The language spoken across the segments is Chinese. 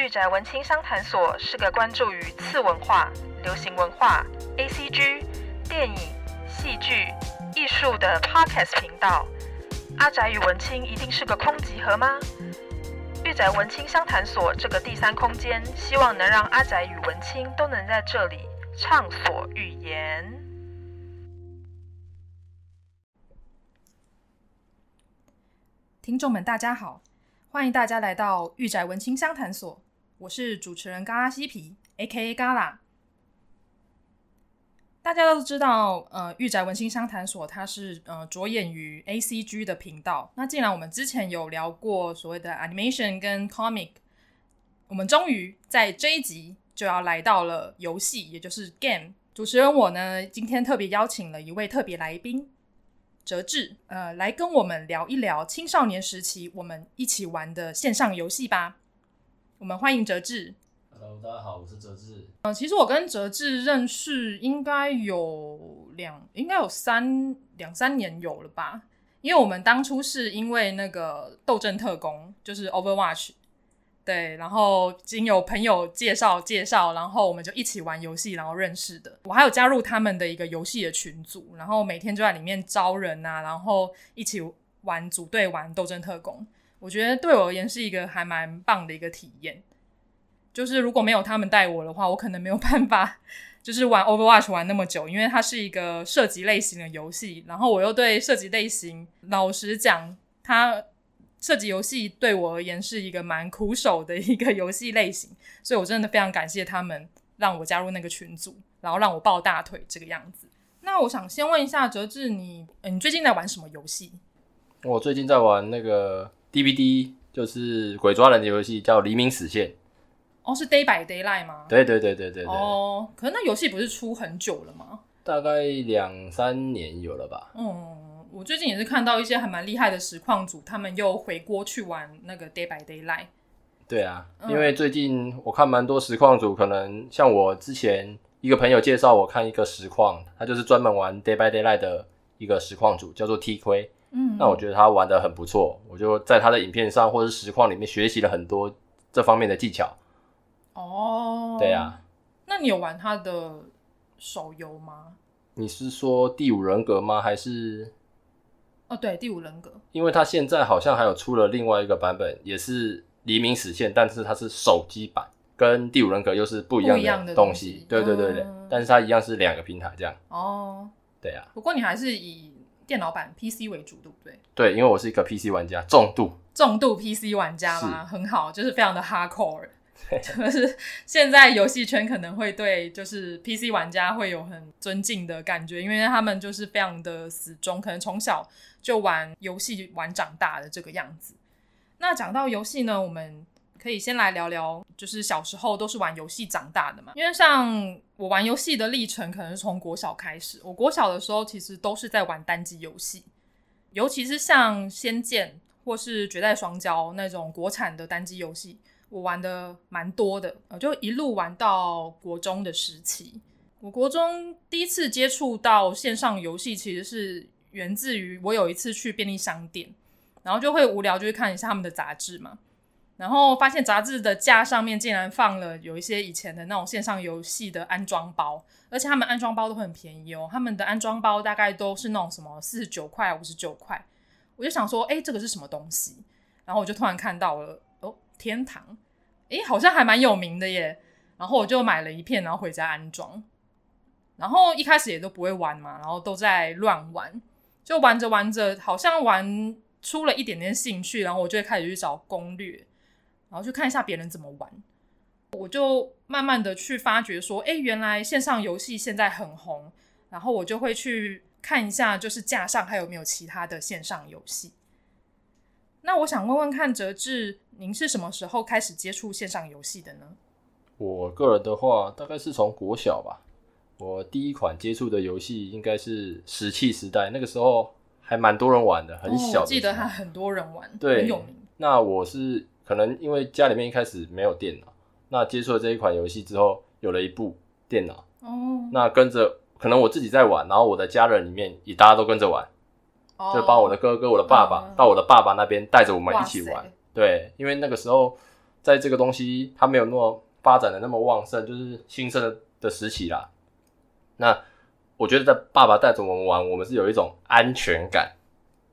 御宅文青商谈所是个关注于次文化、流行文化、ACG、电影、戏剧、艺术的 Podcast 频道。阿宅与文青一定是个空集合吗？御宅文青商谈所这个第三空间，希望能让阿宅与文青都能在这里畅所欲言。听众们，大家好，欢迎大家来到御宅文青商谈所。我是主持人嘎拉西皮，A.K.A. 嘎拉。大家都知道，呃，御宅文心商谈所它是呃着眼于 A.C.G 的频道。那既然我们之前有聊过所谓的 animation 跟 comic，我们终于在这一集就要来到了游戏，也就是 game。主持人我呢，今天特别邀请了一位特别来宾，哲志，呃，来跟我们聊一聊青少年时期我们一起玩的线上游戏吧。我们欢迎哲志。Hello，大家好，我是哲志。嗯、呃，其实我跟哲志认识应该有两，应该有三两三年有了吧？因为我们当初是因为那个《斗阵特工》，就是 Overwatch，对，然后经有朋友介绍介绍，然后我们就一起玩游戏，然后认识的。我还有加入他们的一个游戏的群组，然后每天就在里面招人啊，然后一起玩组队玩《斗阵特攻》。我觉得对我而言是一个还蛮棒的一个体验，就是如果没有他们带我的话，我可能没有办法，就是玩 Overwatch 玩那么久，因为它是一个射击类型的游戏，然后我又对射击类型，老实讲，它射击游戏对我而言是一个蛮苦手的一个游戏类型，所以我真的非常感谢他们让我加入那个群组，然后让我抱大腿这个样子。那我想先问一下哲志，你，你最近在玩什么游戏？我最近在玩那个。DVD 就是鬼抓人的游戏，叫《黎明死线》。哦，是 Day by Daylight 吗？对对对对对对。哦，可是那游戏不是出很久了吗？大概两三年有了吧。嗯，我最近也是看到一些还蛮厉害的实况组，他们又回锅去玩那个 Day by Daylight。对啊，因为最近我看蛮多实况组，可能像我之前一个朋友介绍我看一个实况，他就是专门玩 Day by Daylight 的一个实况组，叫做 T 亏。嗯，那我觉得他玩的很不错，我就在他的影片上或者是实况里面学习了很多这方面的技巧。哦，对啊，那你有玩他的手游吗？你是说第五人格吗？还是？哦，对，第五人格，因为他现在好像还有出了另外一个版本，也是黎明实现，但是它是手机版，跟第五人格又是不一样的东西。东西对对对对，嗯、但是它一样是两个平台这样。哦，对啊。不过你还是以。电脑版 PC 为主，对不对？对，因为我是一个 PC 玩家，重度重度 PC 玩家嘛，很好，就是非常的 hardcore。就是现在游戏圈可能会对就是 PC 玩家会有很尊敬的感觉，因为他们就是非常的死忠，可能从小就玩游戏玩长大的这个样子。那讲到游戏呢，我们。可以先来聊聊，就是小时候都是玩游戏长大的嘛？因为像我玩游戏的历程，可能是从国小开始。我国小的时候其实都是在玩单机游戏，尤其是像《仙剑》或是《绝代双骄》那种国产的单机游戏，我玩的蛮多的，就一路玩到国中的时期。我国中第一次接触到线上游戏，其实是源自于我有一次去便利商店，然后就会无聊，就会看一下他们的杂志嘛。然后发现杂志的架上面竟然放了有一些以前的那种线上游戏的安装包，而且他们安装包都很便宜哦。他们的安装包大概都是那种什么四十九块、五十九块。我就想说，哎，这个是什么东西？然后我就突然看到了，哦，天堂，哎，好像还蛮有名的耶。然后我就买了一片，然后回家安装。然后一开始也都不会玩嘛，然后都在乱玩，就玩着玩着，好像玩出了一点点兴趣，然后我就会开始去找攻略。然后去看一下别人怎么玩，我就慢慢的去发觉说，哎，原来线上游戏现在很红，然后我就会去看一下，就是架上还有没有其他的线上游戏。那我想问问看，哲志，您是什么时候开始接触线上游戏的呢？我个人的话，大概是从国小吧。我第一款接触的游戏应该是石器时代，那个时候还蛮多人玩的，很小的。哦，我记得还很多人玩，对，很有名。那我是。可能因为家里面一开始没有电脑，那接触了这一款游戏之后，有了一部电脑。哦。那跟着，可能我自己在玩，然后我的家人里面也大家都跟着玩。哦。就把我的哥哥、我的爸爸、嗯、到我的爸爸那边带着我们一起玩。对，因为那个时候在这个东西它没有那么发展的那么旺盛，就是兴盛的的时期啦。那我觉得在爸爸带着我们玩，我们是有一种安全感。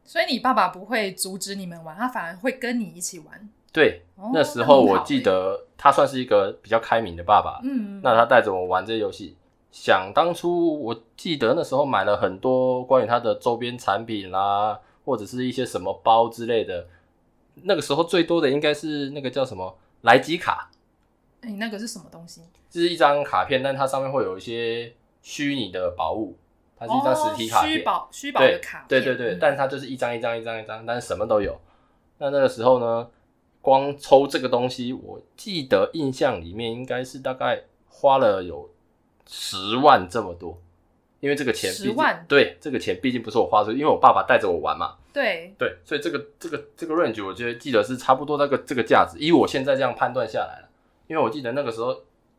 所以你爸爸不会阻止你们玩，他反而会跟你一起玩。对，哦、那时候我记得他算是一个比较开明的爸爸。嗯，那他带着我玩这些游戏。想当初，我记得那时候买了很多关于他的周边产品啦，或者是一些什么包之类的。那个时候最多的应该是那个叫什么莱吉卡。哎、欸，那个是什么东西？就是一张卡片，但它上面会有一些虚拟的宝物，它是一张实体卡片。虚宝虚宝的卡片。对对对对，嗯、但是它就是一张一张一张一张，但是什么都有。那那个时候呢，光抽这个东西，我记得印象里面应该是大概花了有。十万这么多，因为这个钱，十万，对，这个钱毕竟不是我花出去，因为我爸爸带着我玩嘛。对对，所以这个这个这个 range 我觉得记得是差不多那个这个价值，以我现在这样判断下来了，因为我记得那个时候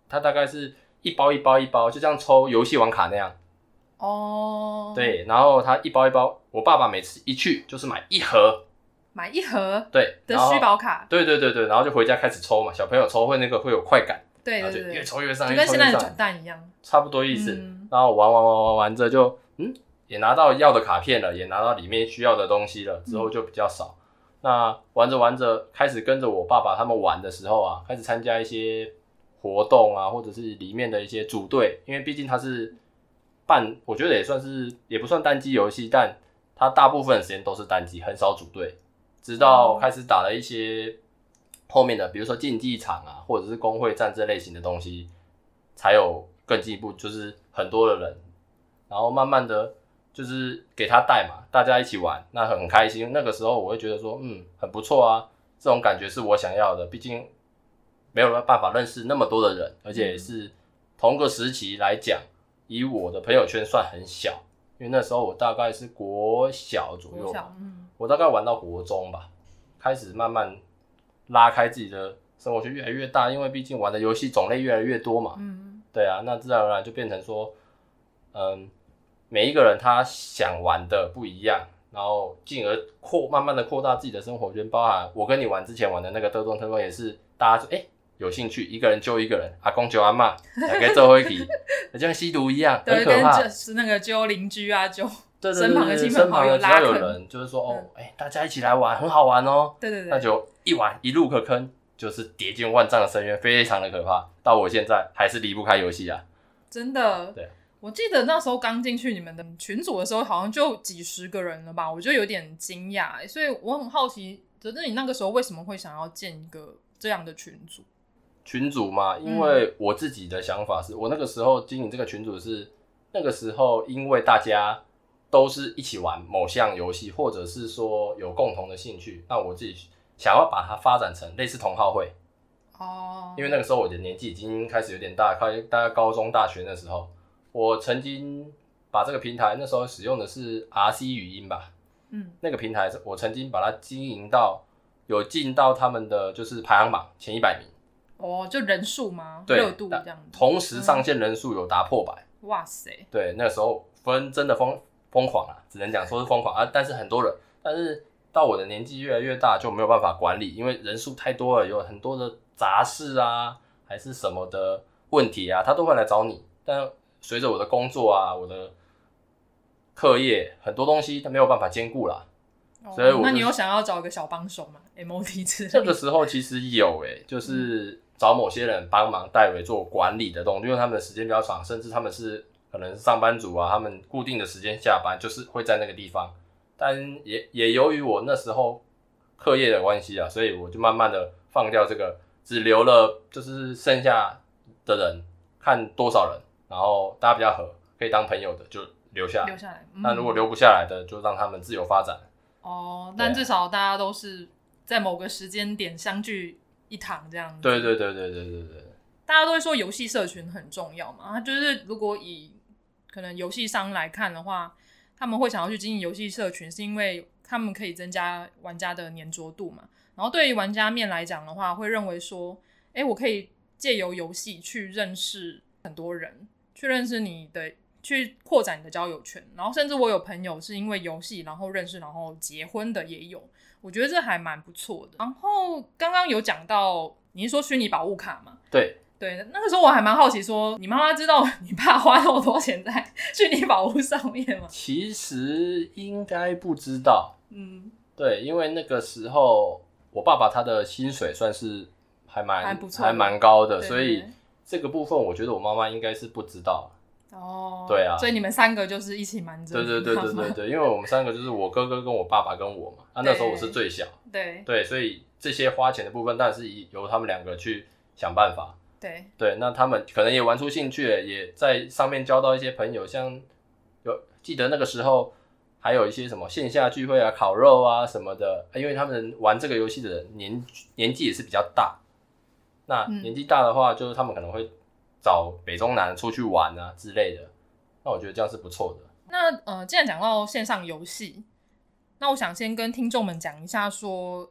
它大概是一包一包一包，就像抽游戏王卡那样。哦。对，然后他一包一包，我爸爸每次一去就是买一盒，买一盒，对的虚宝卡，对对对对，然后就回家开始抽嘛，小朋友抽会那个会有快感。对对对，越抽越上，就跟现在的转蛋一样，差不多意思。嗯、然后玩玩玩玩玩着就，嗯，也拿到要的卡片了，也拿到里面需要的东西了，之后就比较少。嗯、那玩着玩着，开始跟着我爸爸他们玩的时候啊，开始参加一些活动啊，或者是里面的一些组队，因为毕竟他是半，我觉得也算是也不算单机游戏，但他大部分的时间都是单机，很少组队。直到开始打了一些。后面的，比如说竞技场啊，或者是工会战这类型的东西，才有更进一步，就是很多的人，然后慢慢的就是给他带嘛，大家一起玩，那很开心。那个时候我会觉得说，嗯，很不错啊，这种感觉是我想要的。毕竟没有办法认识那么多的人，而且是同个时期来讲，以我的朋友圈算很小，因为那时候我大概是国小左右，嗯，我大概玩到国中吧，开始慢慢。拉开自己的生活圈越来越大，因为毕竟玩的游戏种类越来越多嘛。嗯，对啊，那自然而然就变成说，嗯，每一个人他想玩的不一样，然后进而扩慢慢的扩大自己的生活圈。包含我跟你玩之前玩的那个德州特工也是，大家说哎、欸、有兴趣，一个人救一个人，阿公救阿嬷，大概最后一题，就像吸毒一样，很可怕。就是那个救邻居啊，救对对对对，身旁的亲朋好友拉，只要有人就是说哦，哎、欸，大家一起来玩，很好玩哦。对对对，那就。一玩一入个坑，就是跌进万丈的深渊，非常的可怕。到我现在还是离不开游戏啊！真的。对，我记得那时候刚进去你们的群组的时候，好像就几十个人了吧？我就有点惊讶，所以我很好奇，哲哲，你那个时候为什么会想要建一个这样的群组？群组嘛，因为我自己的想法是，嗯、我那个时候经营这个群组是那个时候，因为大家都是一起玩某项游戏，或者是说有共同的兴趣，那我自己。想要把它发展成类似同好会。哦，oh. 因为那个时候我的年纪已经开始有点大，快大概高中大学那时候，我曾经把这个平台那时候使用的是 RC 语音吧，嗯，那个平台我曾经把它经营到有进到他们的就是排行榜前一百名。哦，oh, 就人数吗？对，热度这样，同时上线人数有达破百，哇塞，对，那个时候分真的疯疯狂啊，只能讲说是疯狂啊，但是很多人，但是。到我的年纪越来越大，就没有办法管理，因为人数太多了，有很多的杂事啊，还是什么的问题啊，他都会来找你。但随着我的工作啊，我的课业，很多东西他没有办法兼顾了。哦、所以我，那你有想要找个小帮手吗？MOT 之类。这个时候其实有诶、欸，就是找某些人帮忙代为做管理的动作，因为他们的时间比较长，甚至他们是可能是上班族啊，他们固定的时间下班就是会在那个地方。但也也由于我那时候课业的关系啊，所以我就慢慢的放掉这个，只留了就是剩下的人看多少人，然后大家比较合，可以当朋友的就留下来。留下来。那、嗯、如果留不下来的，就让他们自由发展。哦，但至少大家都是在某个时间点相聚一堂这样子。对对对对对对对。大家都会说游戏社群很重要嘛，就是如果以可能游戏商来看的话。他们会想要去经营游戏社群，是因为他们可以增加玩家的粘着度嘛。然后对于玩家面来讲的话，会认为说，诶，我可以借由游戏去认识很多人，去认识你的去扩展你的交友圈。然后甚至我有朋友是因为游戏然后认识，然后结婚的也有。我觉得这还蛮不错的。然后刚刚有讲到，你是说虚拟宝物卡吗？对对，那个时候我还蛮好奇说，说你妈妈知道你爸花那么多钱在虚拟宝物上面吗？其实应该不知道。嗯，对，因为那个时候我爸爸他的薪水算是还蛮还不错，还蛮高的，对对对，所以这个部分我觉得我妈妈应该是不知道。哦，对啊，所以你们三个就是一起瞒着。对对对对对对，因为我们三个就是我哥哥跟我爸爸跟我嘛，啊那时候我是最小，对对，所以这些花钱的部分，当然是由他们两个去想办法。对对，那他们可能也玩出兴趣了，也在上面交到一些朋友，像有记得那个时候还有一些什么线下聚会啊、烤肉啊什么的，因为他们玩这个游戏的人年年纪也是比较大，那年纪大的话，就是他们可能会。找北中南出去玩啊之类的，那我觉得这样是不错的。那呃，既然讲到线上游戏，那我想先跟听众们讲一下，说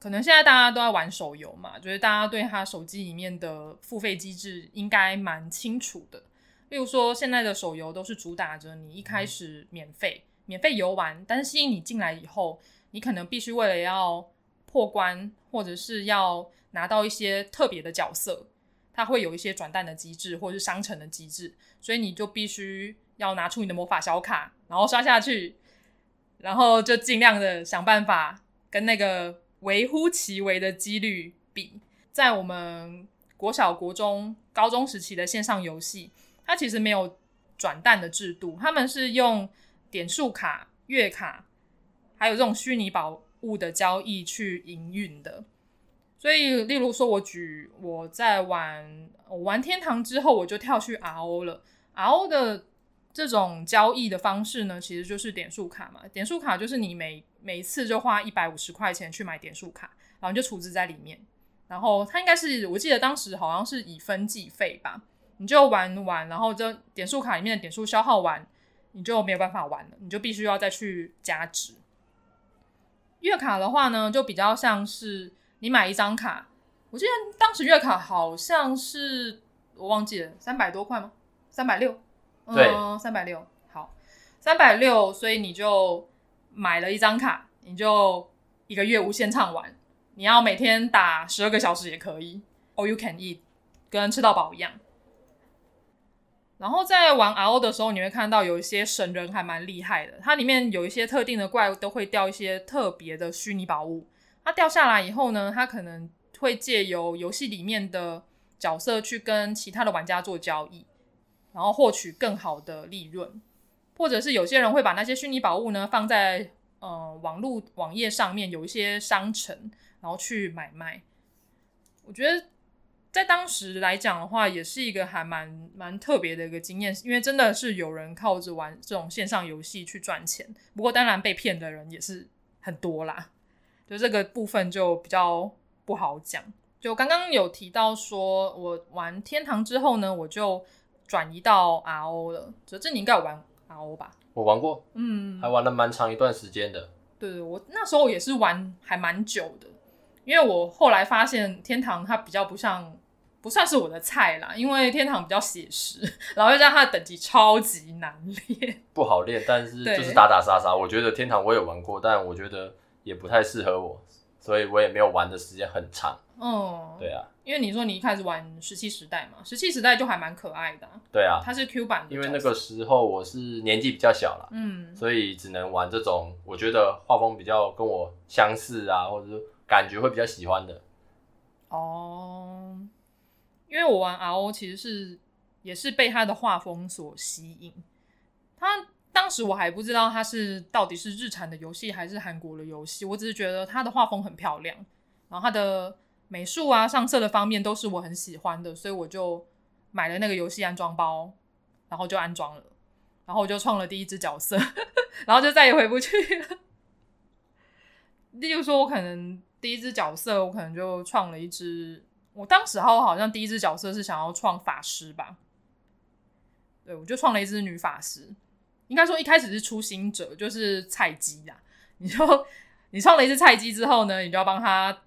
可能现在大家都在玩手游嘛，就是大家对他手机里面的付费机制应该蛮清楚的。例如说，现在的手游都是主打着你一开始免费、嗯、免费游玩，但是吸引你进来以后，你可能必须为了要破关，或者是要拿到一些特别的角色。它会有一些转蛋的机制，或者是商城的机制，所以你就必须要拿出你的魔法小卡，然后刷下去，然后就尽量的想办法跟那个微乎其微的几率比。在我们国小、国中、高中时期的线上游戏，它其实没有转蛋的制度，他们是用点数卡、月卡，还有这种虚拟宝物的交易去营运的。所以，例如说，我举我在玩我玩天堂之后，我就跳去 RO 了。RO 的这种交易的方式呢，其实就是点数卡嘛。点数卡就是你每每次就花一百五十块钱去买点数卡，然后你就储值在里面。然后它应该是我记得当时好像是以分计费吧，你就玩完，然后这点数卡里面的点数消耗完，你就没有办法玩了，你就必须要再去加值。月卡的话呢，就比较像是。你买一张卡，我记得当时月卡好像是我忘记了三百多块吗？三百六，对，三百六。好，三百六，所以你就买了一张卡，你就一个月无限畅玩。你要每天打十二个小时也可以，all you can eat，跟吃到饱一样。然后在玩 RO 的时候，你会看到有一些神人还蛮厉害的，它里面有一些特定的怪物都会掉一些特别的虚拟宝物。它掉下来以后呢，它可能会借由游戏里面的角色去跟其他的玩家做交易，然后获取更好的利润，或者是有些人会把那些虚拟宝物呢放在呃网络网页上面，有一些商城，然后去买卖。我觉得在当时来讲的话，也是一个还蛮蛮特别的一个经验，因为真的是有人靠着玩这种线上游戏去赚钱。不过当然被骗的人也是很多啦。就这个部分就比较不好讲。就刚刚有提到说，我玩天堂之后呢，我就转移到 RO 了。哲志，你应该有玩 RO 吧？我玩过，嗯，还玩了蛮长一段时间的。对对，我那时候也是玩还蛮久的，因为我后来发现天堂它比较不像，不算是我的菜啦，因为天堂比较写实，然后又加上它的等级超级难练，不好练，但是就是打打杀杀。我觉得天堂我也玩过，但我觉得。也不太适合我，所以我也没有玩的时间很长。嗯，对啊，因为你说你一开始玩石器时代嘛，石器时代就还蛮可爱的。对啊，它是 Q 版的。因为那个时候我是年纪比较小了，嗯，所以只能玩这种我觉得画风比较跟我相似啊，或者是感觉会比较喜欢的。哦，因为我玩 RO 其实是也是被它的画风所吸引，它。当时我还不知道它是到底是日产的游戏还是韩国的游戏，我只是觉得它的画风很漂亮，然后它的美术啊、上色的方面都是我很喜欢的，所以我就买了那个游戏安装包，然后就安装了，然后我就创了第一只角色，然后就再也回不去了。例如说，我可能第一只角色，我可能就创了一只，我当时好好像第一只角色是想要创法师吧，对，我就创了一只女法师。应该说一开始是初心者，就是菜鸡呀。你就你创了一只菜鸡之后呢，你就要帮他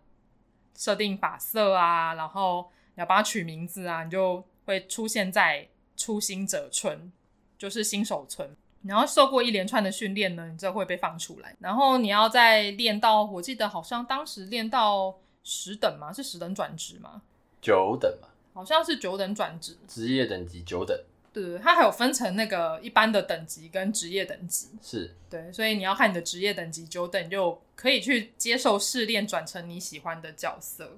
设定发色啊，然后你要帮他取名字啊，你就会出现在初心者村。就是新手村。然后受过一连串的训练呢，你就会被放出来。然后你要再练到，我记得好像当时练到十等嘛？是十等转职嘛？九等嘛，好像是九等转职。职业等级九等。对对，它还有分成那个一般的等级跟职业等级。是。对，所以你要看你的职业等级九等，就可以去接受试炼，转成你喜欢的角色。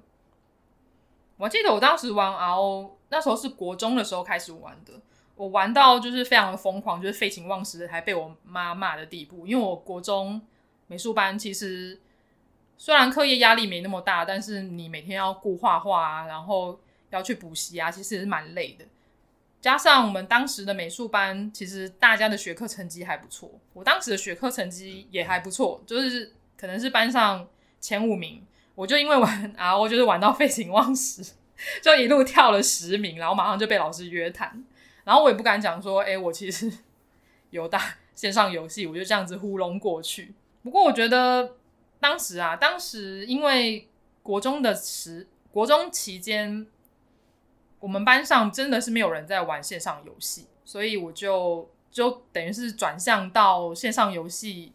我记得我当时玩 RO，那时候是国中的时候开始玩的。我玩到就是非常的疯狂，就是废寝忘食的，还被我妈骂的地步。因为我国中美术班其实虽然课业压力没那么大，但是你每天要顾画画啊，然后要去补习啊，其实是蛮累的。加上我们当时的美术班，其实大家的学科成绩还不错，我当时的学科成绩也还不错，就是可能是班上前五名。我就因为玩 RO，就是玩到 废寝忘食，就一路跳了十名，然后马上就被老师约谈。然后我也不敢讲说，哎、我其实 有打线上游戏，我就这样子糊弄过去。不过我觉得当时啊，当时因为国中的时，国中期间，我们班上真的是没有人在玩线上游戏，所以我就就等于是转向到线上游戏，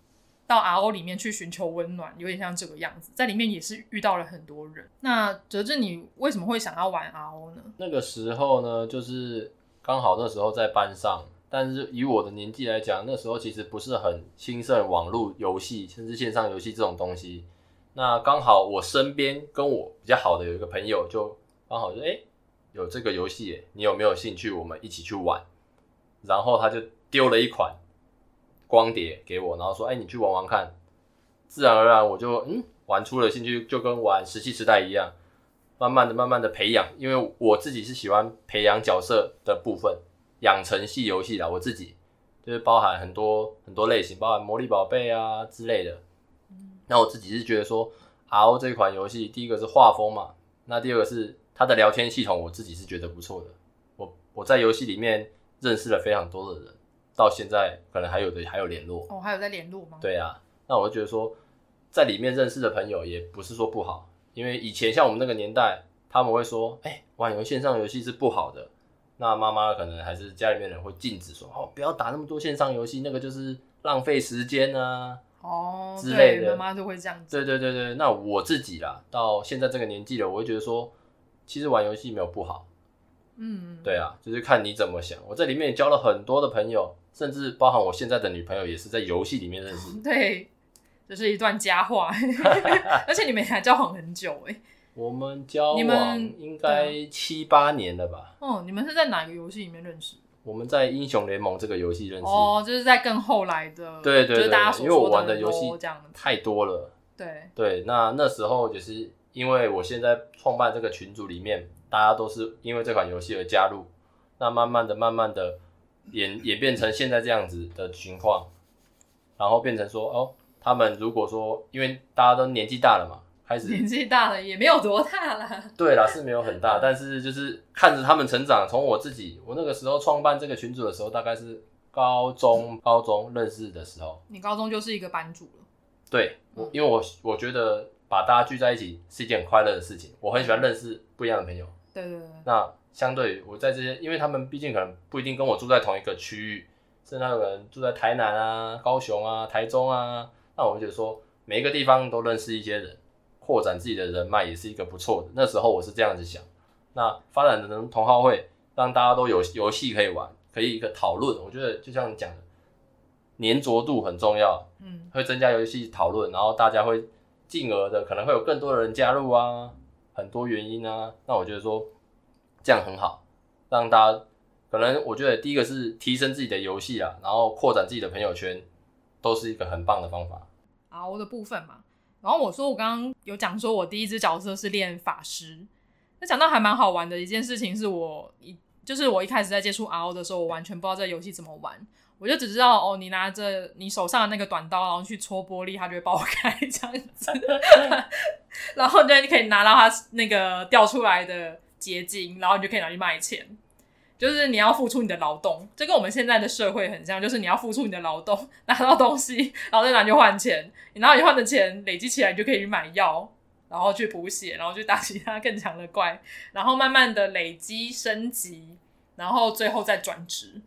到 RO 里面去寻求温暖，有点像这个样子。在里面也是遇到了很多人。那哲志，你为什么会想要玩 RO 呢？那个时候呢，就是。刚好那时候在班上，但是以我的年纪来讲，那时候其实不是很兴盛网络游戏，甚至线上游戏这种东西。那刚好我身边跟我比较好的有一个朋友，就刚好说：“哎，有这个游戏，你有没有兴趣？我们一起去玩。”然后他就丢了一款光碟给我，然后说：“哎，你去玩玩看。”自然而然我就嗯玩出了兴趣，就跟玩《石器时代》一样。慢慢的、慢慢的培养，因为我自己是喜欢培养角色的部分，养成系游戏啦。我自己就是包含很多很多类型，包含魔力宝贝啊之类的。那我自己是觉得说，RO 这款游戏，第一个是画风嘛，那第二个是它的聊天系统，我自己是觉得不错的。我我在游戏里面认识了非常多的人，到现在可能还有的还有联络。哦，还有在联络吗？对啊，那我就觉得说，在里面认识的朋友也不是说不好。因为以前像我们那个年代，他们会说：“哎、欸，玩游线上游戏是不好的。”那妈妈可能还是家里面人会禁止说：“哦，不要打那么多线上游戏，那个就是浪费时间啊。”哦，之类的，妈妈都会这样子。对对对对，那我自己啦，到现在这个年纪了，我会觉得说，其实玩游戏没有不好。嗯，对啊，就是看你怎么想。我在里面也交了很多的朋友，甚至包含我现在的女朋友，也是在游戏里面认识。对。这是一段佳话，而且你们还交往很久哎。我们交往应该七八年了吧？哦，你们是在哪个游戏里面认识？我们在英雄联盟这个游戏认识。哦，就是在更后来的。对对对，大家因为我玩的游戏太多了。对对，那那时候就是因为我现在创办这个群组里面，大家都是因为这款游戏而加入，那慢慢的、慢慢的演演变成现在这样子的情况，然后变成说哦。他们如果说，因为大家都年纪大了嘛，开始年纪大了也没有多大了。对啦，是没有很大，但是就是看着他们成长。从我自己，我那个时候创办这个群组的时候，大概是高中高中认识的时候。你高中就是一个班主了。对，我因为我我觉得把大家聚在一起是一件很快乐的事情。我很喜欢认识不一样的朋友。对对对。那相对我在这些，因为他们毕竟可能不一定跟我住在同一个区域，甚至有人住在台南啊、高雄啊、台中啊。那我就觉得说，每一个地方都认识一些人，扩展自己的人脉也是一个不错的。那时候我是这样子想。那发展成同好会，让大家都有游戏可以玩，可以一个讨论。我觉得就像你讲的，粘着度很重要，嗯，会增加游戏讨论，然后大家会进而的可能会有更多的人加入啊，很多原因啊。那我觉得说这样很好，让大家可能我觉得第一个是提升自己的游戏啊，然后扩展自己的朋友圈，都是一个很棒的方法。RO 的部分嘛，然后我说我刚刚有讲说，我第一只角色是练法师。那讲到还蛮好玩的一件事情，是我一就是我一开始在接触 RO 的时候，我完全不知道这游戏怎么玩，我就只知道哦，你拿着你手上的那个短刀，然后去戳玻璃，它就会爆开这样子，然后就可以拿到它那个掉出来的结晶，然后你就可以拿去卖钱。就是你要付出你的劳动，这跟我们现在的社会很像，就是你要付出你的劳动，拿到东西，然后再拿去换钱，你拿你换的钱累积起来，你就可以去买药，然后去补血，然后去打其他更强的怪，然后慢慢的累积升级，然后最后再转职。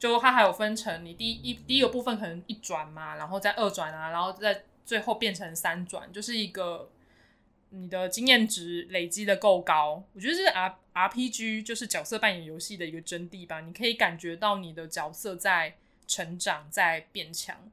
就它还有分成你第一第一个部分可能一转嘛，然后再二转啊，然后再最后变成三转，就是一个你的经验值累积的够高，我觉得是 R RPG 就是角色扮演游戏的一个真谛吧。你可以感觉到你的角色在成长，在变强。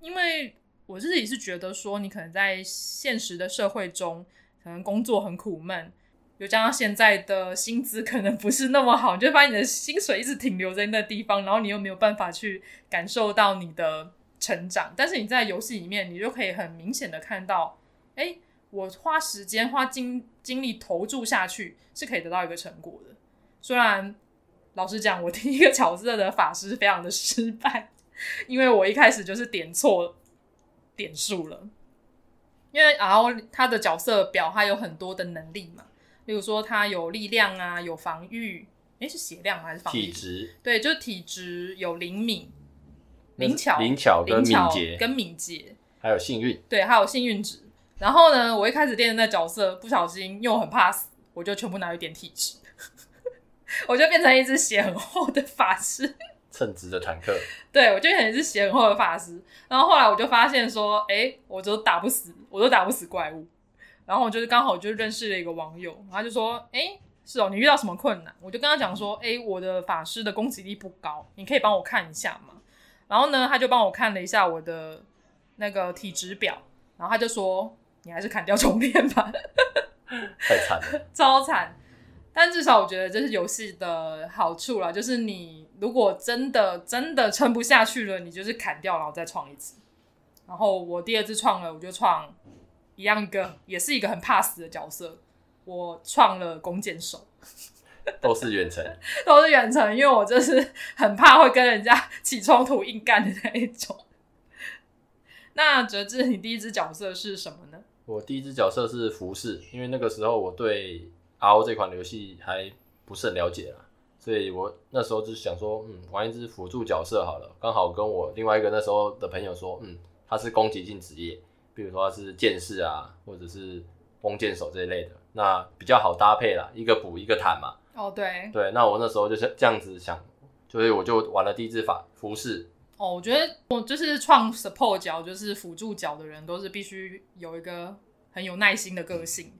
因为我自己是觉得说，你可能在现实的社会中，可能工作很苦闷。就加上现在的薪资可能不是那么好，你就发现你的薪水一直停留在那地方，然后你又没有办法去感受到你的成长。但是你在游戏里面，你就可以很明显的看到，哎，我花时间、花精精力投注下去，是可以得到一个成果的。虽然老实讲，我 第一个角色的法师非常的失败，因为我一开始就是点错点数了。因为然后他的角色表，他有很多的能力嘛。比如说，他有力量啊，有防御，诶，是血量还是防御？体质。对，就是体质，有灵敏、灵巧、灵巧跟敏捷，跟敏捷，还有幸运。对，还有幸运值。然后呢，我一开始练的那角色，不小心又很怕死，我就全部拿一点体质，我就变成一只血很厚的法师，称职的坦克。对，我就变成一只血很厚的法师。然后后来我就发现说，诶，我都打不死，我都打不死怪物。然后我就是刚好就认识了一个网友，他就说：“哎，是哦，你遇到什么困难？”我就跟他讲说：“哎，我的法师的攻击力不高，你可以帮我看一下嘛？”然后呢，他就帮我看了一下我的那个体质表，然后他就说：“你还是砍掉重练吧。”太惨了，超惨！但至少我觉得这是游戏的好处啦，就是你如果真的真的撑不下去了，你就是砍掉，然后再创一次。然后我第二次创了，我就创。一样一个，也是一个很怕死的角色。我创了弓箭手，都是远程，都是远程，因为我就是很怕会跟人家起冲突、硬干的那一种。那哲志，你第一只角色是什么呢？我第一只角色是服侍，因为那个时候我对 RO 这款游戏还不是很了解啦，所以我那时候就想说，嗯，玩一只辅助角色好了。刚好跟我另外一个那时候的朋友说，嗯，他是攻击性职业。比如说是剑士啊，或者是弓箭手这一类的，那比较好搭配啦，一个补一个弹嘛。哦，对。对，那我那时候就是这样子想，所以我就玩了第一支法服饰。哦，我觉得我就是创 support 脚，就是辅助脚的人，都是必须有一个很有耐心的个性。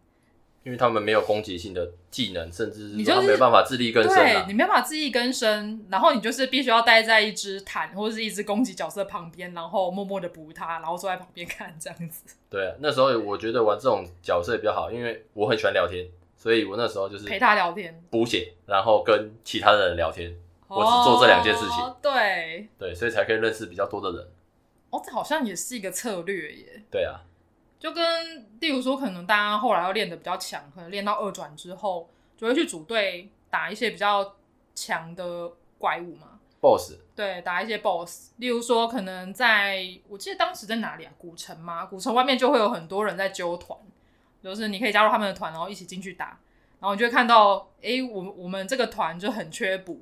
因为他们没有攻击性的技能，甚至是他们没有办法自力更生，啊，对，你没办法自力更生，然后你就是必须要待在一只坦或者是一只攻击角色旁边，然后默默的补他，然后坐在旁边看这样子。对啊，那时候我觉得玩这种角色也比较好，因为我很喜欢聊天，所以我那时候就是陪他聊天、补血，然后跟其他的人聊天，哦、我只做这两件事情。对对，所以才可以认识比较多的人。哦，这好像也是一个策略耶。对啊。就跟，例如说，可能大家后来要练的比较强，可能练到二转之后，就会去组队打一些比较强的怪物嘛。Boss。对，打一些 Boss。例如说，可能在我记得当时在哪里啊？古城吗？古城外面就会有很多人在揪团，就是你可以加入他们的团，然后一起进去打，然后你就会看到，哎，我我们这个团就很缺补，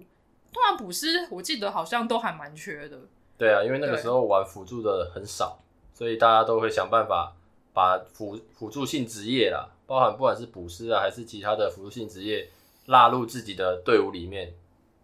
突然补师，我记得好像都还蛮缺的。对啊，因为那个时候玩辅助的很少，所以大家都会想办法。把辅辅助性职业啦，包含不管是捕师啊，还是其他的辅助性职业，纳入自己的队伍里面，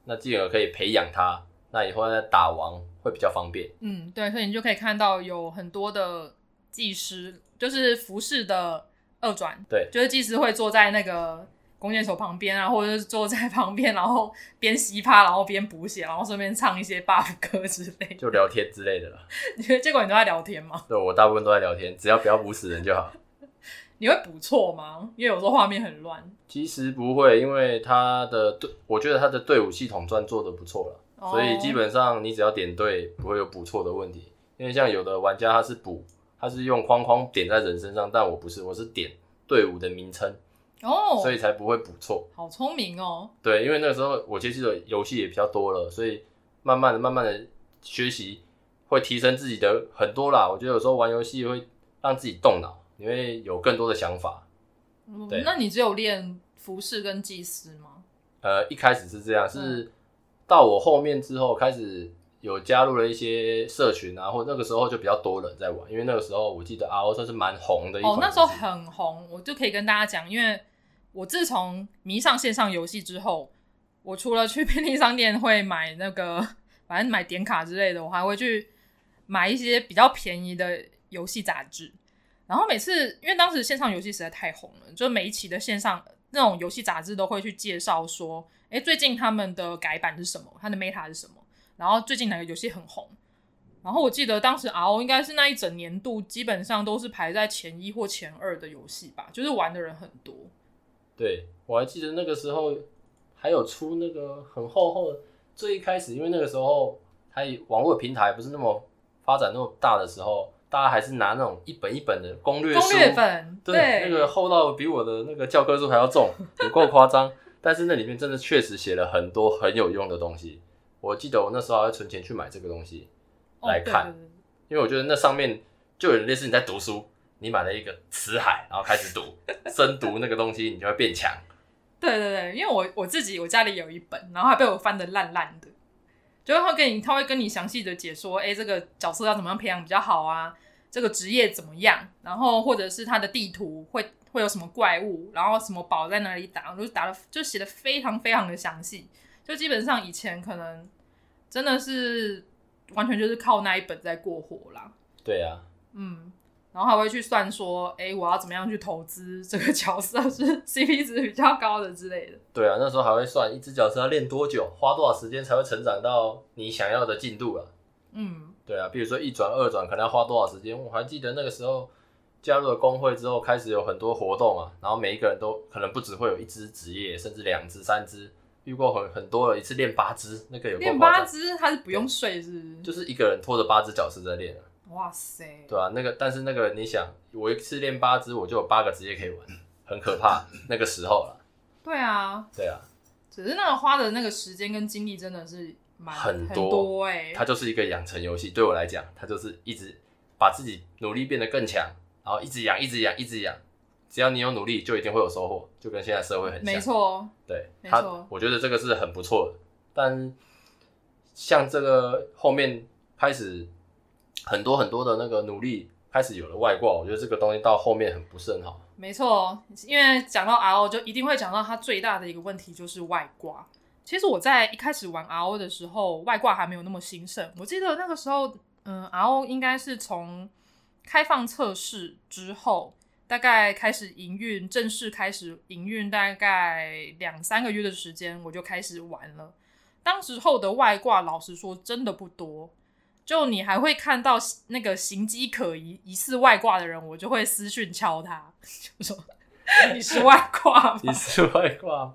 那进而可以培养他，那以后在打王会比较方便。嗯，对，所以你就可以看到有很多的技师，就是服饰的二转，对，就是技师会坐在那个。弓箭手旁边啊，或者是坐在旁边，然后边吸趴，然后边补血，然后顺便唱一些 buff 歌之类，就聊天之类的了。你觉得结果你都在聊天吗？对，我大部分都在聊天，只要不要补死人就好。你会补错吗？因为有时候画面很乱。其实不会，因为他的队，我觉得他的队伍系统算做的不错了，哦，所以基本上你只要点对，不会有补错的问题。因为像有的玩家他是补，他是用框框点在人身上，但我不是，我是点队伍的名称。哦、oh，所以才不会补错。好聪明哦！对，因为那个时候我接触的游戏也比较多了，所以慢慢的、慢慢的学习会提升自己的很多啦。我觉得有时候玩游戏会让自己动脑，你会有更多的想法。嗯，对。那你只有练服饰跟祭司吗？呃，一开始是这样，是到我后面之后开始有加入了一些社群啊，或那个时候就比较多人在玩，因为那个时候我记得 RO 算是蛮红的。哦，那时候很红，我就可以跟大家讲，因为我自从迷上线上游戏之后，我除了去便利商店会买那个 反正买点卡之类的，我还会去买一些比较便宜的游戏杂志。然后每次因为当时线上游戏实在太红了，就每一期的线上那种游戏杂志都会去介绍说，哎，最近他们的改版是什么，它的 meta 是什么，然后最近哪个游戏很红。然后我记得当时 RO 应该是那一整年度基本上都是排在前一或前二的游戏吧，就是玩的人很多。对，我还记得那个时候还有出那个很厚厚的，最一开始因为那个时候还网络平台不是那么发展那么大的时候，大家还是拿那种一本一本的攻略书，攻略本，对，对，那个厚到比我的那个教科书还要重，有够夸张。但是那里面真的确实写了很多很有用的东西。我记得我那时候还存钱去买这个东西。来看，因为我觉得那上面就有类似你在读书，你买了一个辞海，然后开始读，深读那个东西，你就会变强。对对对，因为我我自己我家里有一本，然后还被我翻的烂烂的，就会跟你他会跟你详细的解说，哎，这个角色要怎么样培养比较好啊？这个职业怎么样？然后或者是他的地图会会有什么怪物，然后什么宝在哪里打，就打的就写的非常非常的详细，就基本上以前可能真的是。完全就是靠那一本在过活啦。对啊，嗯，然后还会去算说，哎、欸，我要怎么样去投资这个角色是 CP 值比较高的之类的。对啊，那时候还会算一只角色要练多久，花多少时间才会成长到你想要的进度啊。嗯，对啊，比如说一转二转可能要花多少时间？我还记得那个时候加入了工会之后，开始有很多活动啊，然后每一个人都可能不只会有一只职业，甚至两只、三只。遇过很很多了，一次练八只，那个有练八只，他是不用睡是不是？就是一个人拖着八只脚是在练啊。哇塞！对啊，那个但是那个你想，我一次练八只，我就有八个职业可以玩，很可怕。那个时候了。对啊。对啊。只是那个花的那个时间跟精力真的是蛮很多哎。它就是一个养成游戏，对我来讲，它就是一直把自己努力变得更强，然后一直养，一直养，一直养。只要你有努力，就一定会有收获，就跟现在社会很像。没错，对，没错。我觉得这个是很不错的。但像这个后面开始很多很多的那个努力，开始有了外挂，我觉得这个东西到后面很不是很好。没错，因为讲到 RO，就一定会讲到它最大的一个问题就是外挂。其实我在一开始玩 RO 的时候，外挂还没有那么兴盛。我记得那个时候，嗯，RO 应该是从开放测试之后。大概开始营运，正式开始营运，大概两三个月的时间，我就开始玩了。当时候的外挂，老实说，真的不多。就你还会看到那个形迹可疑、疑似外挂的人，我就会私讯敲他，就说：“你是外挂吗？”“你是外挂。”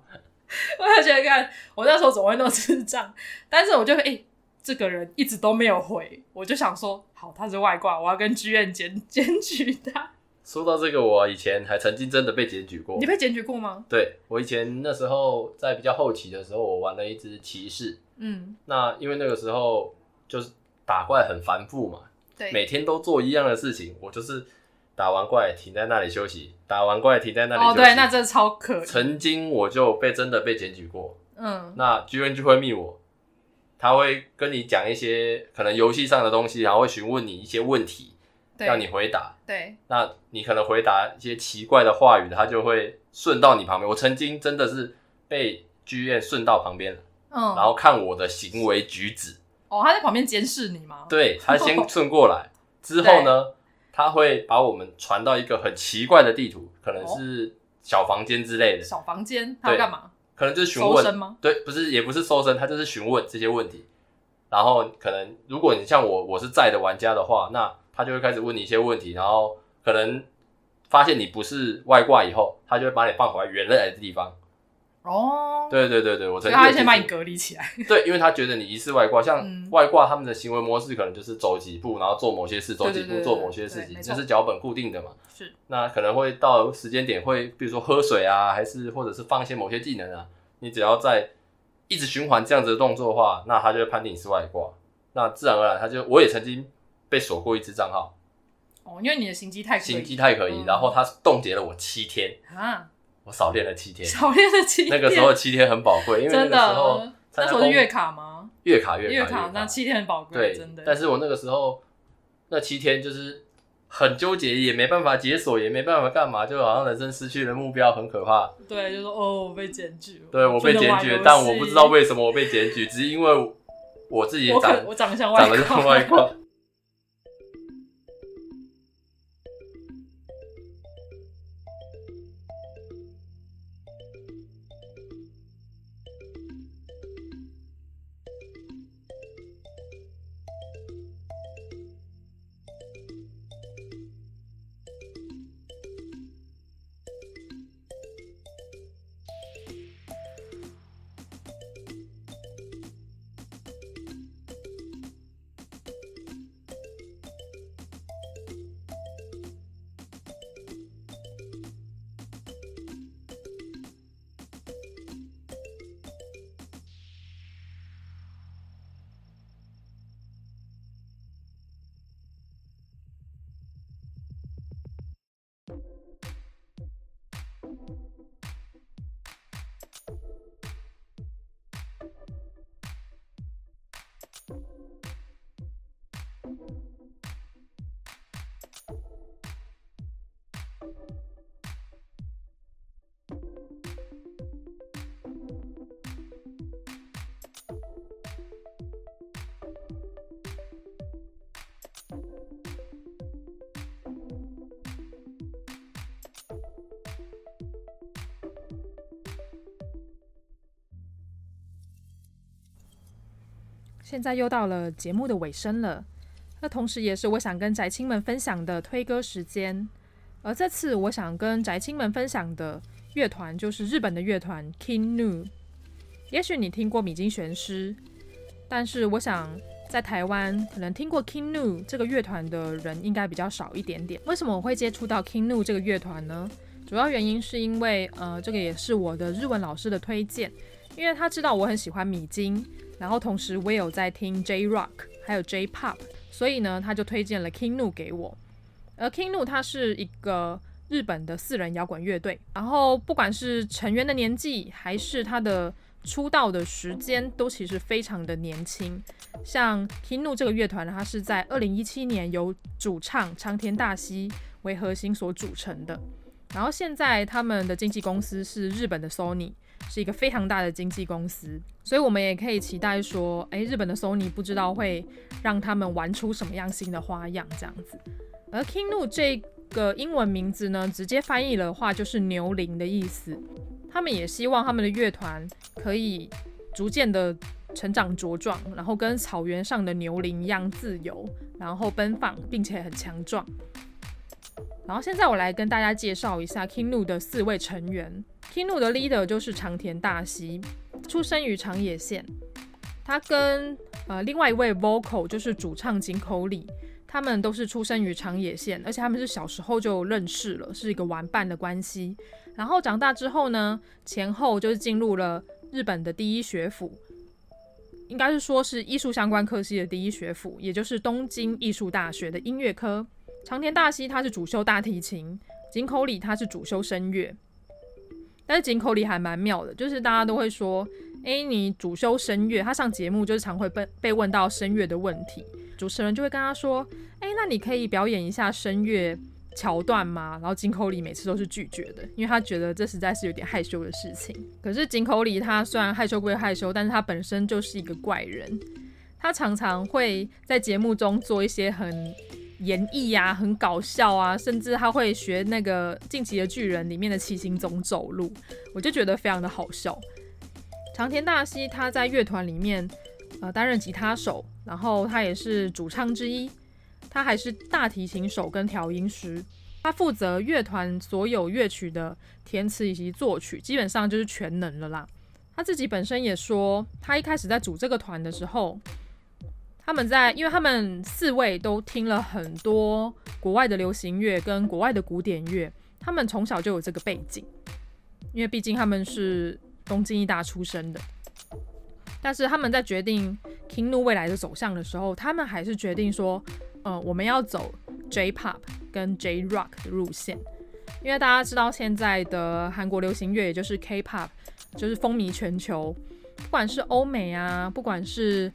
我就觉得，看我那时候怎么会那么智障？但是我就哎、欸，这个人一直都没有回，我就想说，好，他是外挂，我要跟剧院检检举他。说到这个，我以前还曾经真的被检举过。你被检举过吗？对，我以前那时候在比较后期的时候，我玩了一只骑士。嗯，那因为那个时候就是打怪很繁复嘛，对，每天都做一样的事情。我就是打完怪停在那里休息，打完怪停在那里休息。哦，对，那真的超可。曾经我就被真的被检举过。嗯，那居然就会密我，他会跟你讲一些可能游戏上的东西，然后会询问你一些问题。要你回答，对，那你可能回答一些奇怪的话语，他就会顺到你旁边。我曾经真的是被剧院顺到旁边了，嗯，然后看我的行为举止。哦，他在旁边监视你吗？对，他先顺过来，之后呢，他会把我们传到一个很奇怪的地图，可能是小房间之类的。小房间，他要干嘛？可能就是询问。身吗？对，不是，也不是搜身，他就是询问这些问题。然后可能如果你像我，我是在的玩家的话，那他就会开始问你一些问题，然后可能发现你不是外挂以后，他就会把你放回来原来的地方。哦，对对对对，我曾经他会先把你隔离起来。对，因为他觉得你疑似外挂，像外挂他们的行为模式可能就是走几步，然后做某些事，走几步做某些事情，这是脚本固定的嘛。是。那可能会到时间点会，比如说喝水啊，还是或者是放一些某些技能啊，你只要在一直循环这样子的动作的话，那他就会判定你是外挂。那自然而然，他就我也曾经。被锁过一次账号，哦，因为你的行迹太可以，行迹太可疑，嗯、然后他冻结了我七天啊，我少练了七天，少练了七天，那个时候七天很宝贵，因为那个时候那时候是月卡吗？月卡月卡月卡，那七天很宝贵，对，真的。但是我那个时候那七天就是很纠结，也没办法解锁，也没办法干嘛，就好像人生失去了目标，很可怕。对，就说哦，我被检举，对我被检举，但我不知道为什么我被检举，只是因为。我自己长我，我长得像外挂，长得像外挂。现在又到了节目的尾声了，那同时也是我想跟宅青们分享的推歌时间。而这次我想跟宅青们分享的乐团就是日本的乐团 King Gnu。也许你听过米津玄师，但是我想在台湾可能听过 King Gnu 这个乐团的人应该比较少一点点。为什么我会接触到 King Gnu 这个乐团呢？主要原因是因为呃，这个也是我的日文老师的推荐，因为他知道我很喜欢米津。然后同时我也有在听 J Rock，还有 J Pop，所以呢，他就推荐了 King Nu 给我。而 King Nu 他是一个日本的四人摇滚乐队，然后不管是成员的年纪，还是他的出道的时间，都其实非常的年轻。像 King Nu 这个乐团，它是在二零一七年由主唱长田大希为核心所组成的。然后现在他们的经纪公司是日本的 Sony。是一个非常大的经纪公司，所以我们也可以期待说，诶，日本的 Sony 不知道会让他们玩出什么样新的花样这样子。而 Kingu 这个英文名字呢，直接翻译的话就是牛铃的意思。他们也希望他们的乐团可以逐渐的成长茁壮，然后跟草原上的牛铃一样自由，然后奔放，并且很强壮。然后现在我来跟大家介绍一下 King Gnu 的四位成员。King Gnu 的 leader 就是长田大希，出生于长野县。他跟呃另外一位 vocal 就是主唱井口里，他们都是出生于长野县，而且他们是小时候就认识了，是一个玩伴的关系。然后长大之后呢，前后就是进入了日本的第一学府，应该是说是艺术相关科系的第一学府，也就是东京艺术大学的音乐科。长田大希他是主修大提琴，井口里他是主修声乐。但是井口里还蛮妙的，就是大家都会说，哎、你主修声乐，他上节目就是常会被被问到声乐的问题，主持人就会跟他说，哎、那你可以表演一下声乐桥段吗？然后井口里每次都是拒绝的，因为他觉得这实在是有点害羞的事情。可是井口里他虽然害羞归害羞，但是他本身就是一个怪人，他常常会在节目中做一些很。演绎呀，很搞笑啊，甚至他会学那个《进击的巨人》里面的七星总走路，我就觉得非常的好笑。长田大希他在乐团里面呃担任吉他手，然后他也是主唱之一，他还是大提琴手跟调音师，他负责乐团所有乐曲的填词以及作曲，基本上就是全能了啦。他自己本身也说，他一开始在组这个团的时候。他们在，因为他们四位都听了很多国外的流行乐跟国外的古典乐，他们从小就有这个背景，因为毕竟他们是东京艺大出身的。但是他们在决定 Kingu 未来的走向的时候，他们还是决定说，呃，我们要走 J-Pop 跟 J-Rock 的路线，因为大家知道现在的韩国流行乐，也就是 K-Pop，就是风靡全球，不管是欧美啊，不管是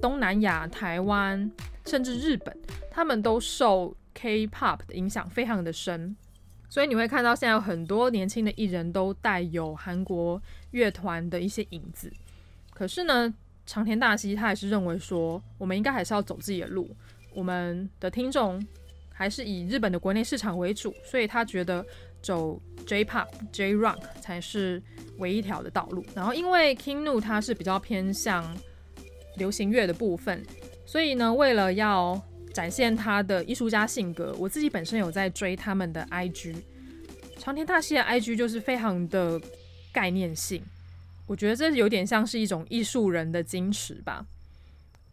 东南亚、台湾，甚至日本，他们都受 K-pop 的影响非常的深，所以你会看到现在有很多年轻的艺人都带有韩国乐团的一些影子。可是呢，长田大希他还是认为说，我们应该还是要走自己的路，我们的听众还是以日本的国内市场为主，所以他觉得走 J-Pop、J-Rock 才是唯一一条的道路。然后因为 KING NU，他是比较偏向流行乐的部分，所以呢，为了要展现他的艺术家性格，我自己本身有在追他们的 IG。长田大希的 IG 就是非常的概念性，我觉得这有点像是一种艺术人的矜持吧。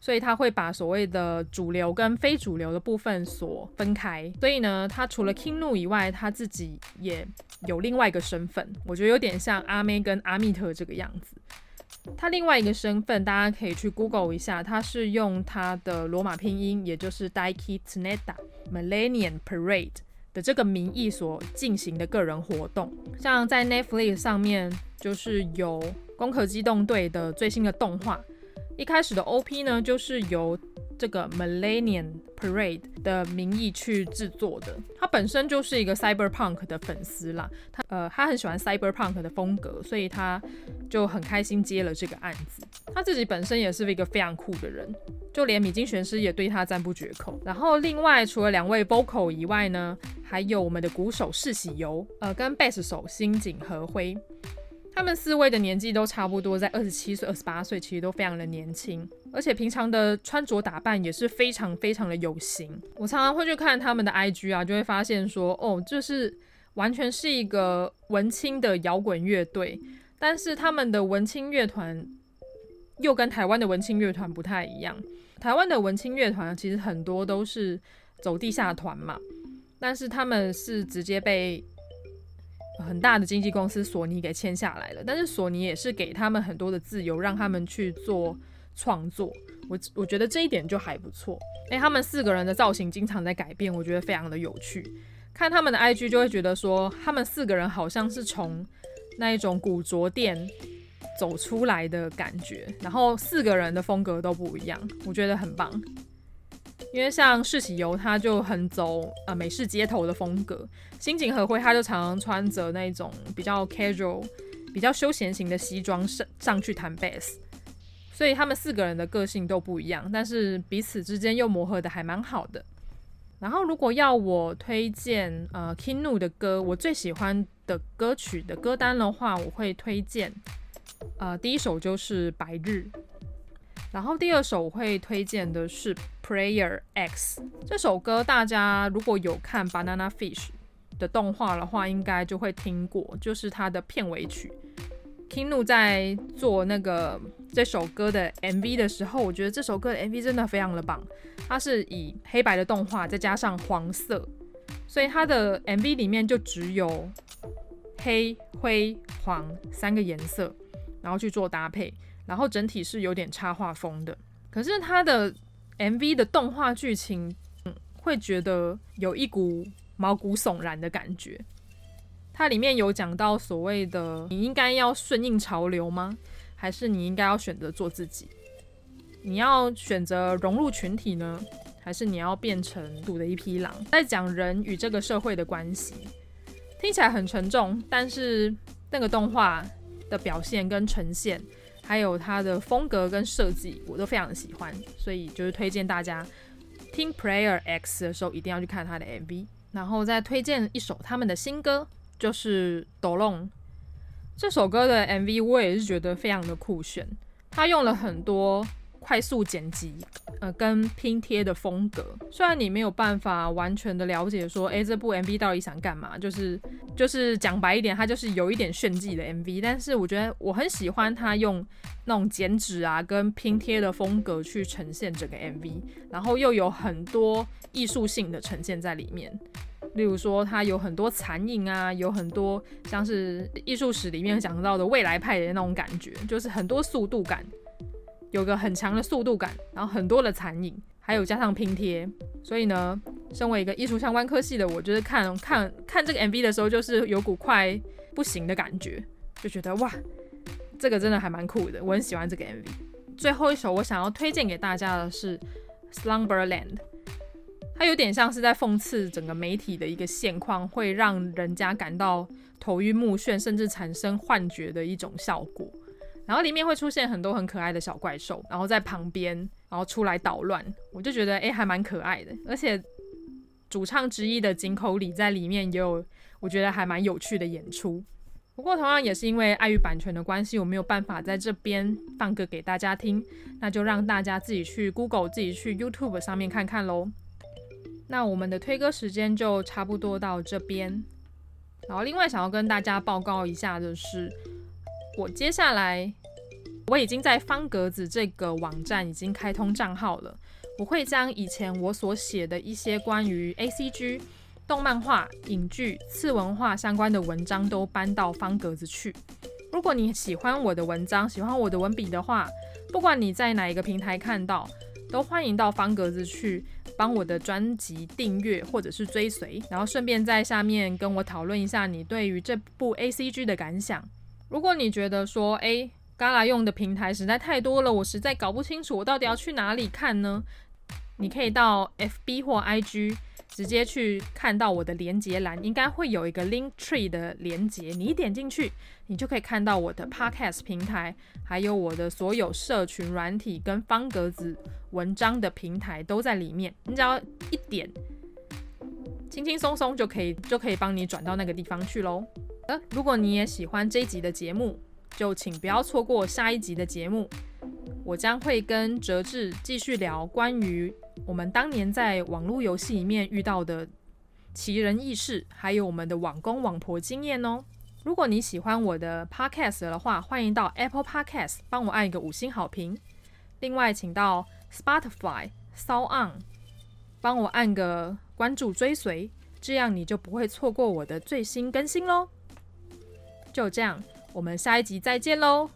所以他会把所谓的主流跟非主流的部分所分开。所以呢，他除了 Kingnu 以外，他自己也有另外一个身份，我觉得有点像阿妹跟阿密特这个样子。他另外一个身份，大家可以去 Google 一下，他是用他的罗马拼音，也就是 Daiki Tsuneta Millennium Parade 的这个名义所进行的个人活动。像在 Netflix 上面，就是有《攻壳机动队》的最新的动画，一开始的 OP 呢，就是由这个 Millennium Parade 的名义去制作的，他本身就是一个 Cyberpunk 的粉丝啦，他呃他很喜欢 Cyberpunk 的风格，所以他就很开心接了这个案子。他自己本身也是一个非常酷的人，就连米津玄师也对他赞不绝口。然后另外除了两位 Vocal 以外呢，还有我们的鼓手世喜由，呃跟贝斯手新井和辉。他们四位的年纪都差不多，在二十七岁、二十八岁，其实都非常的年轻，而且平常的穿着打扮也是非常非常的有型。我常常会去看他们的 IG 啊，就会发现说，哦，这是完全是一个文青的摇滚乐队，但是他们的文青乐团又跟台湾的文青乐团不太一样。台湾的文青乐团其实很多都是走地下团嘛，但是他们是直接被。很大的经纪公司索尼给签下来了，但是索尼也是给他们很多的自由，让他们去做创作。我我觉得这一点就还不错。哎，他们四个人的造型经常在改变，我觉得非常的有趣。看他们的 IG 就会觉得说，他们四个人好像是从那一种古着店走出来的感觉，然后四个人的风格都不一样，我觉得很棒。因为像世喜游他就很走呃美式街头的风格，新井和辉他就常常穿着那种比较 casual、比较休闲型的西装上上去弹贝斯，所以他们四个人的个性都不一样，但是彼此之间又磨合得还蛮好的。然后如果要我推荐呃 Kinu 的歌，我最喜欢的歌曲的歌单的话，我会推荐呃第一首就是白日。然后第二首我会推荐的是《Prayer X》这首歌，大家如果有看《Banana Fish》的动画的话，应该就会听过，就是它的片尾曲。Kingu 在做那个这首歌的 MV 的时候，我觉得这首歌的 MV 真的非常的棒。它是以黑白的动画再加上黄色，所以它的 MV 里面就只有黑、灰、黄三个颜色，然后去做搭配。然后整体是有点插画风的，可是它的 MV 的动画剧情，会觉得有一股毛骨悚然的感觉。它里面有讲到所谓的你应该要顺应潮流吗？还是你应该要选择做自己？你要选择融入群体呢，还是你要变成独的一匹狼？在讲人与这个社会的关系，听起来很沉重，但是那个动画的表现跟呈现。还有它的风格跟设计，我都非常喜欢，所以就是推荐大家听《Prayer X》的时候一定要去看它的 MV，然后再推荐一首他们的新歌，就是《Dolo》这首歌的 MV，我也是觉得非常的酷炫，他用了很多快速剪辑。呃，跟拼贴的风格，虽然你没有办法完全的了解说，诶，这部 MV 到底想干嘛，就是就是讲白一点，它就是有一点炫技的 MV，但是我觉得我很喜欢它用那种剪纸啊跟拼贴的风格去呈现整个 MV，然后又有很多艺术性的呈现在里面，例如说它有很多残影啊，有很多像是艺术史里面讲到的未来派的那种感觉，就是很多速度感。有个很强的速度感，然后很多的残影，还有加上拼贴，所以呢，身为一个艺术相关科系的我，就是看看看这个 MV 的时候，就是有股快不行的感觉，就觉得哇，这个真的还蛮酷的，我很喜欢这个 MV。最后一首我想要推荐给大家的是《Slumberland》，它有点像是在讽刺整个媒体的一个现况，会让人家感到头晕目眩，甚至产生幻觉的一种效果。然后里面会出现很多很可爱的小怪兽，然后在旁边，然后出来捣乱，我就觉得诶，还蛮可爱的。而且主唱之一的井口理在里面也有，我觉得还蛮有趣的演出。不过同样也是因为碍于版权的关系，我没有办法在这边放歌给大家听，那就让大家自己去 Google，自己去 YouTube 上面看看喽。那我们的推歌时间就差不多到这边。然后另外想要跟大家报告一下的是，我接下来我已经在方格子这个网站已经开通账号了。我会将以前我所写的一些关于 ACG、动漫画、影剧、次文化相关的文章都搬到方格子去。如果你喜欢我的文章，喜欢我的文笔的话，不管你在哪一个平台看到，都欢迎到方格子去帮我的专辑订阅或者是追随，然后顺便在下面跟我讨论一下你对于这部 ACG 的感想。如果你觉得说，诶，Gala 用的平台实在太多了，我实在搞不清楚我到底要去哪里看呢？你可以到 FB 或 IG 直接去看到我的连接栏，应该会有一个 Link Tree 的连接，你一点进去，你就可以看到我的 Podcast 平台，还有我的所有社群软体跟方格子文章的平台都在里面。你只要一点，轻轻松松就可以就可以帮你转到那个地方去喽。呃，如果你也喜欢这一集的节目，就请不要错过下一集的节目，我将会跟哲志继续聊关于。我们当年在网络游戏里面遇到的奇人异事，还有我们的网公网婆经验哦。如果你喜欢我的 Podcast 的话，欢迎到 Apple Podcast 帮我按一个五星好评。另外，请到 Spotify、s o n 帮我按个关注追随，这样你就不会错过我的最新更新喽。就这样，我们下一集再见喽，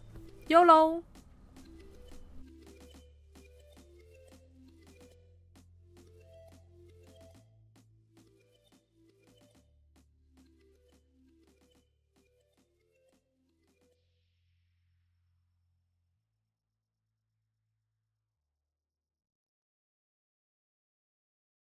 哟喽。